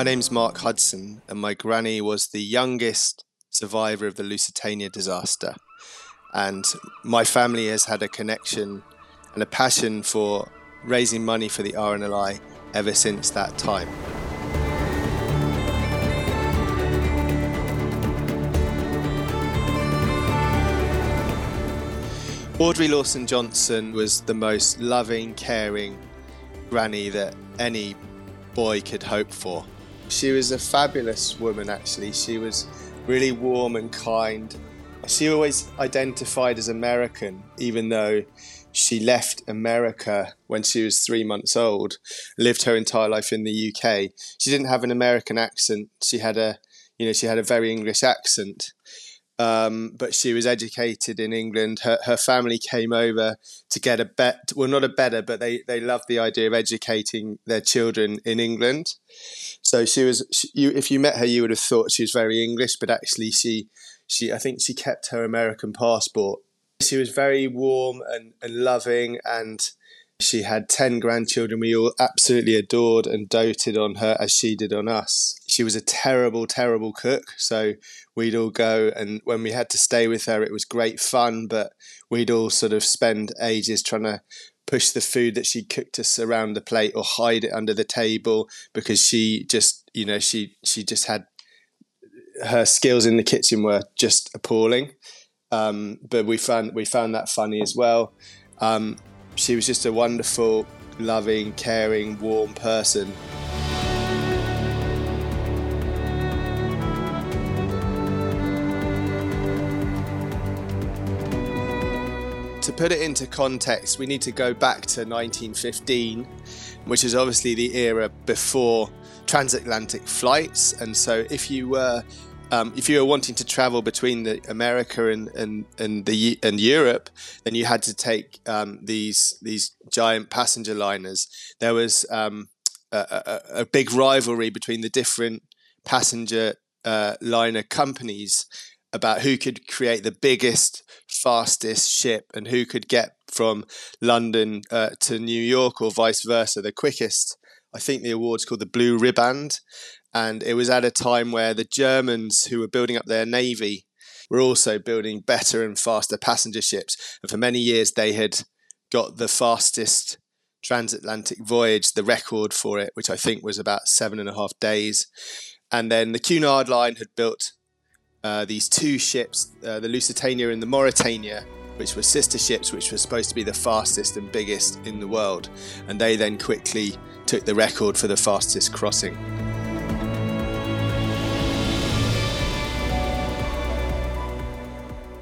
My name's Mark Hudson, and my granny was the youngest survivor of the Lusitania disaster. And my family has had a connection and a passion for raising money for the RNLI ever since that time. Audrey Lawson Johnston was the most loving, caring granny that any boy could hope for. She was a fabulous woman, actually. She was really warm and kind. She always identified as American, even though she left America when she was three months old, lived her entire life in the UK. She didn't have an American accent. She had a, you know, she had a very English accent. Um, but she was educated in England. Her, her family came over to get a bet, well, not a better, but they, they loved the idea of educating their children in England. So she was, she, you, if you met her, you would have thought she was very English, but actually she, she, I think she kept her American passport. She was very warm and, and loving and she had 10 grandchildren we all absolutely adored and doted on her as she did on us. She was a terrible, terrible cook. So we'd all go, and when we had to stay with her, it was great fun, but we'd all sort of spend ages trying to push the food that she cooked us around the plate or hide it under the table because she just, you know, she, she just had her skills in the kitchen were just appalling. Um, but we found we found that funny as well. Um, she was just a wonderful, loving, caring, warm person. To put it into context, we need to go back to 1915, which is obviously the era before transatlantic flights. And so, if you were um, if you were wanting to travel between the America and and and the and Europe, then you had to take um, these these giant passenger liners. There was um, a, a, a, big rivalry between the different passenger uh, liner companies about who could create the biggest, fastest ship and who could get from London uh, to New York or vice versa the quickest. I think the award's called the Blue Riband, and it was at a time where the Germans, who were building up their navy, were also building better and faster passenger ships. And for many years, they had got the fastest transatlantic voyage, the record for it, which I think was about seven and a half days. And then the Cunard Line had built uh, these two ships, uh, the Lusitania and the Mauretania, which were sister ships, which were supposed to be the fastest and biggest in the world. And they then quickly took the record for the fastest crossing.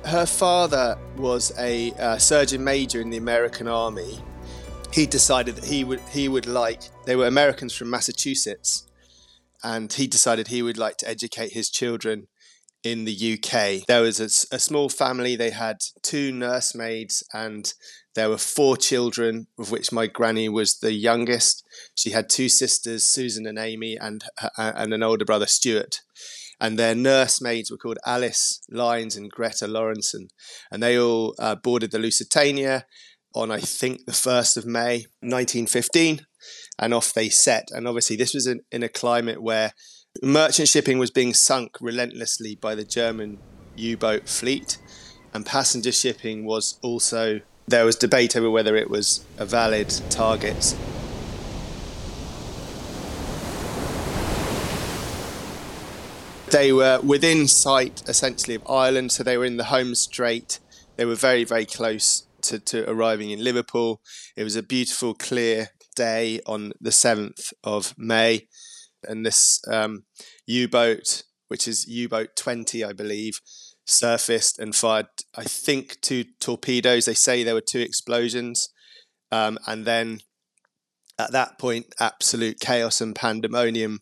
Her father was a uh, surgeon major in the American Army. He decided that he would he would like they were Americans from Massachusetts, and he decided he would like to educate his children in the UK. There was a, a small family. They had two nursemaids and there were four children, of which my granny was the youngest. She had two sisters, Susan and Amy, and and an older brother, Stuart and their nursemaids were called Alice Lines and Greta Lawrenson, and they all uh, boarded the Lusitania on I think the first of May 1915, and off they set. And obviously, this was in, in a climate where merchant shipping was being sunk relentlessly by the German U-boat fleet, and passenger shipping was also there was debate over whether it was a valid target They were within sight, essentially, of Ireland, so they were in the home straight. They were very, very close to, to arriving in Liverpool. It was a beautiful, clear day on the 7th of May. And this um, U boat, which is U boat 20, I believe, surfaced and fired, I think, two torpedoes. They say there were two explosions. Um, and then at that point, absolute chaos and pandemonium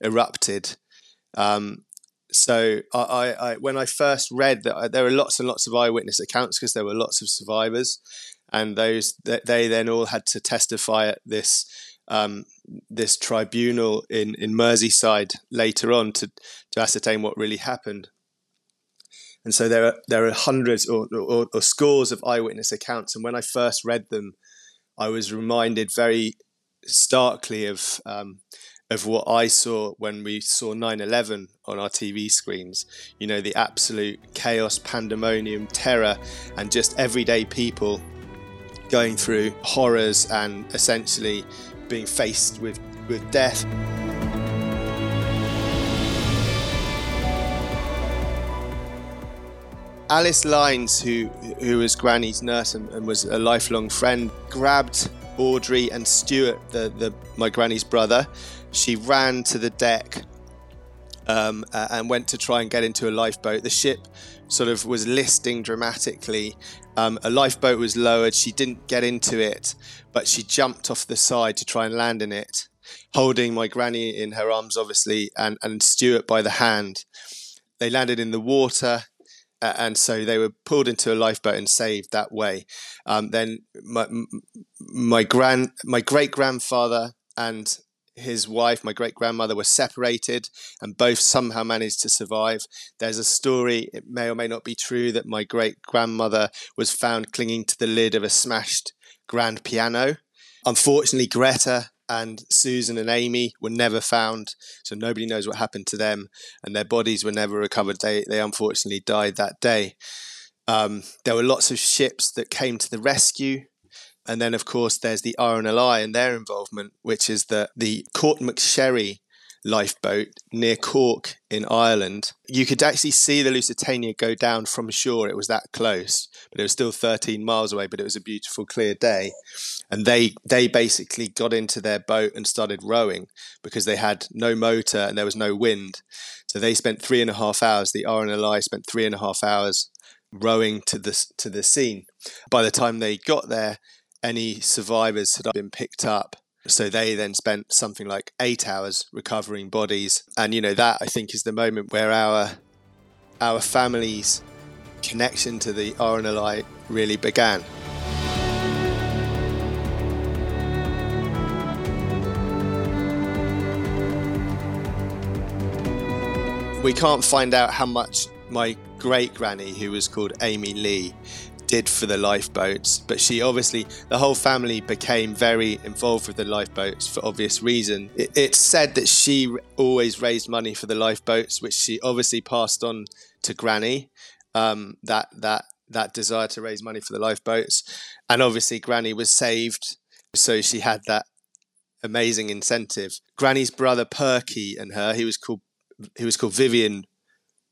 erupted. Um, so I, I, I, when I first read that there were lots and lots of eyewitness accounts because there were lots of survivors, and those they then all had to testify at this um, this tribunal in in Merseyside later on to to ascertain what really happened. And so there are there are hundreds or, or, or scores of eyewitness accounts, and when I first read them, I was reminded very starkly of um, of what I saw when we saw 9 11 on our TV screens. You know, the absolute chaos, pandemonium, terror, and just everyday people going through horrors and essentially being faced with, with death. Alice Lines, who who was Granny's nurse and, and was a lifelong friend, grabbed Audrey and Stuart, the, the my granny's brother. She ran to the deck um, uh, and went to try and get into a lifeboat. The ship sort of was listing dramatically. Um, a lifeboat was lowered. She didn't get into it, but she jumped off the side to try and land in it, holding my granny in her arms, obviously, and, and Stuart by the hand. They landed in the water uh, and so they were pulled into a lifeboat and saved that way. Um, then my my grand my great grandfather and his wife, my great grandmother, were separated and both somehow managed to survive. There's a story, it may or may not be true, that my great grandmother was found clinging to the lid of a smashed grand piano. Unfortunately, Greta and Susan and Amy were never found, so nobody knows what happened to them, and their bodies were never recovered. They they unfortunately died that day. Um, there were lots of ships that came to the rescue, and then of course there's the RNLI and their involvement, which is the the Courtmacsherry lifeboat near Cork in Ireland. You could actually see the Lusitania go down from shore. It was that close, but it was still 13 miles away. But it was a beautiful, clear day, and they they basically got into their boat and started rowing because they had no motor and there was no wind. So they spent three and a half hours. The RNLI spent three and a half hours rowing to the to the scene. By the time they got there, any survivors had been picked up so they then spent something like eight hours recovering bodies. And, you know, that I think is the moment where our, our family's connection to the RNLI really began. We can't find out how much my great granny, who was called Amy Lea, did for the lifeboats, but she obviously, the whole family became very involved with the lifeboats for obvious reason. It, it's said that she always raised money for the lifeboats, which she obviously passed on to Granny. Um, that that that desire to raise money for the lifeboats, and obviously Granny was saved, so she had that amazing incentive. Granny's brother Perky and her, he was called he was called Vivian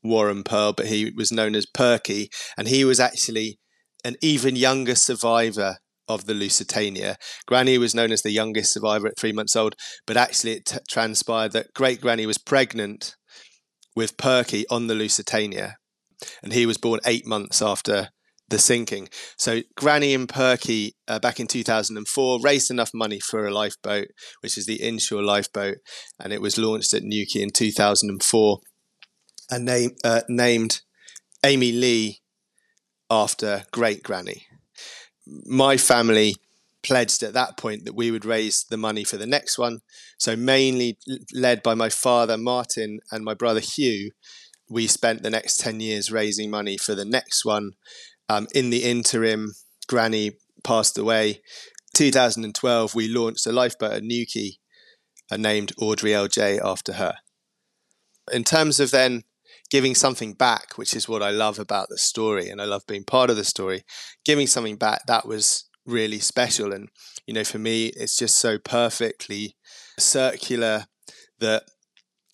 Warren Pearl, but he was known as Perky, and he was actually an even younger survivor of the Lusitania. Granny was known as the youngest survivor at three months old, but actually it t- transpired that great Granny was pregnant with Perky on the Lusitania, and he was born eight months after the sinking. So Granny and Perky uh, back in 2004 raised enough money for a lifeboat, which is the inshore lifeboat, and it was launched at New Quay in 2004 and name, uh, named Amy Lea after great granny. My family pledged at that point that we would raise the money for the next one. So, mainly led by my father, Martin, and my brother, Hugh, we spent the next 10 years raising money for the next one. Um, in the interim, Granny passed away. 2012, we launched a lifeboat at New Quay uh, named Audrey LJ after her. In terms of then giving something back, which is what I love about the story, and I love being part of the story. Giving something back that was really special, and you know, for me, it's just so perfectly circular that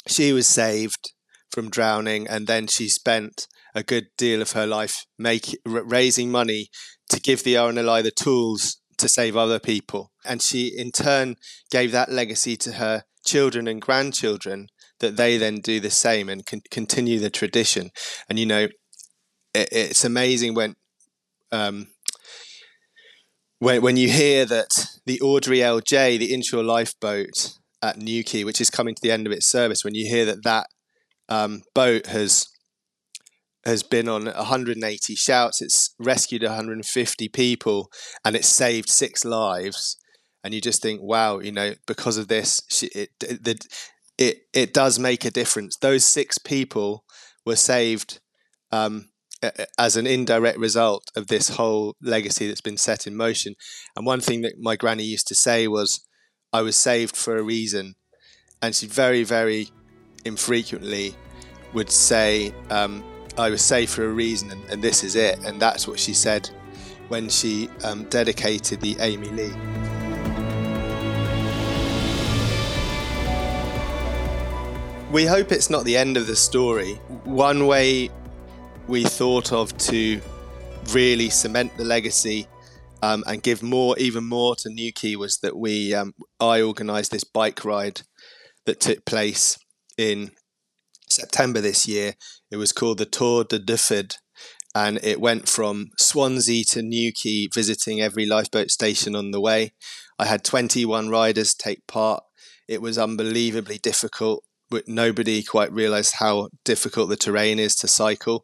she was saved from drowning, and then she spent a good deal of her life make, raising money to give the RNLI the tools to save other people. And she, in turn, gave that legacy to her children and grandchildren that they then do the same and con- continue the tradition. And you know, it, it's amazing when um, when when you hear that the Audrey LJ, the inshore lifeboat at New Quay, which is coming to the end of its service, when you hear that that um, boat has has been on 180 shouts, it's rescued 150 people, and it's saved six lives. And you just think, wow, you know, because of this, it, the it it does make a difference. Those six people were saved um, as an indirect result of this whole legacy that's been set in motion. And one thing that my granny used to say was, "I was saved for a reason." and she very, very infrequently would say, um, I was saved for a reason and, and, this is it. And that's what she said when she um, dedicated the Amy Lea. We hope it's not the end of the story. One way we thought of to really cement the legacy um, and give more, even more to New Quay was that we, um, I organised this bike ride that took place in September this year. It was called the Tour de Dyfed, and it went from Swansea to New Quay, visiting every lifeboat station on the way. I had 21 riders take part. It was unbelievably difficult. But nobody quite realised how difficult the terrain is to cycle.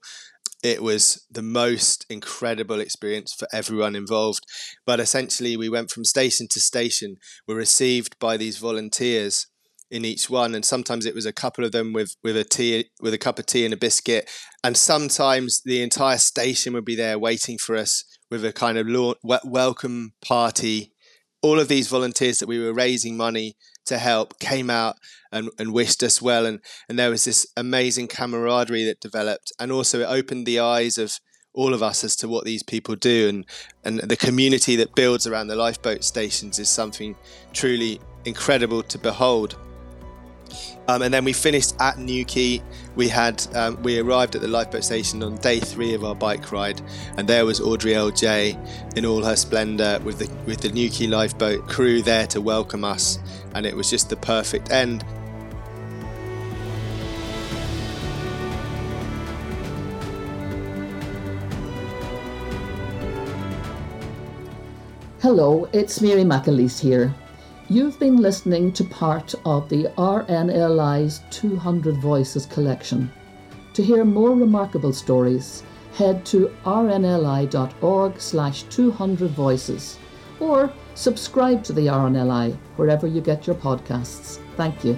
It was the most incredible experience for everyone involved. But essentially, we went from station to station, were received by these volunteers in each one and sometimes it was a couple of them with with a tea with a cup of tea and a biscuit and sometimes the entire station would be there waiting for us with a kind of welcome party all of these volunteers that we were raising money to help came out and, and wished us well. And and there was this amazing camaraderie that developed and also it opened the eyes of all of us as to what these people do. And and the community that builds around the lifeboat stations is something truly incredible to behold um, and then we finished at New Quay. We had um, we arrived at the lifeboat station on day three of our bike ride, and there was Audrey LJ in all her splendour with the with the New Quay lifeboat crew there to welcome us, and it was just the perfect end. Hello, it's Mary McAleese here. You've been listening to part of the RNLI's 200 Voices collection. To hear more remarkable stories, head to rnli.org slash 200 voices or subscribe to the RNLI wherever you get your podcasts. Thank you.